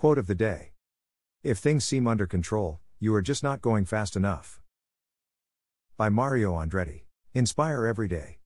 Quote of the day If things seem under control, you are just not going fast enough. By Mario Andretti. Inspire every day.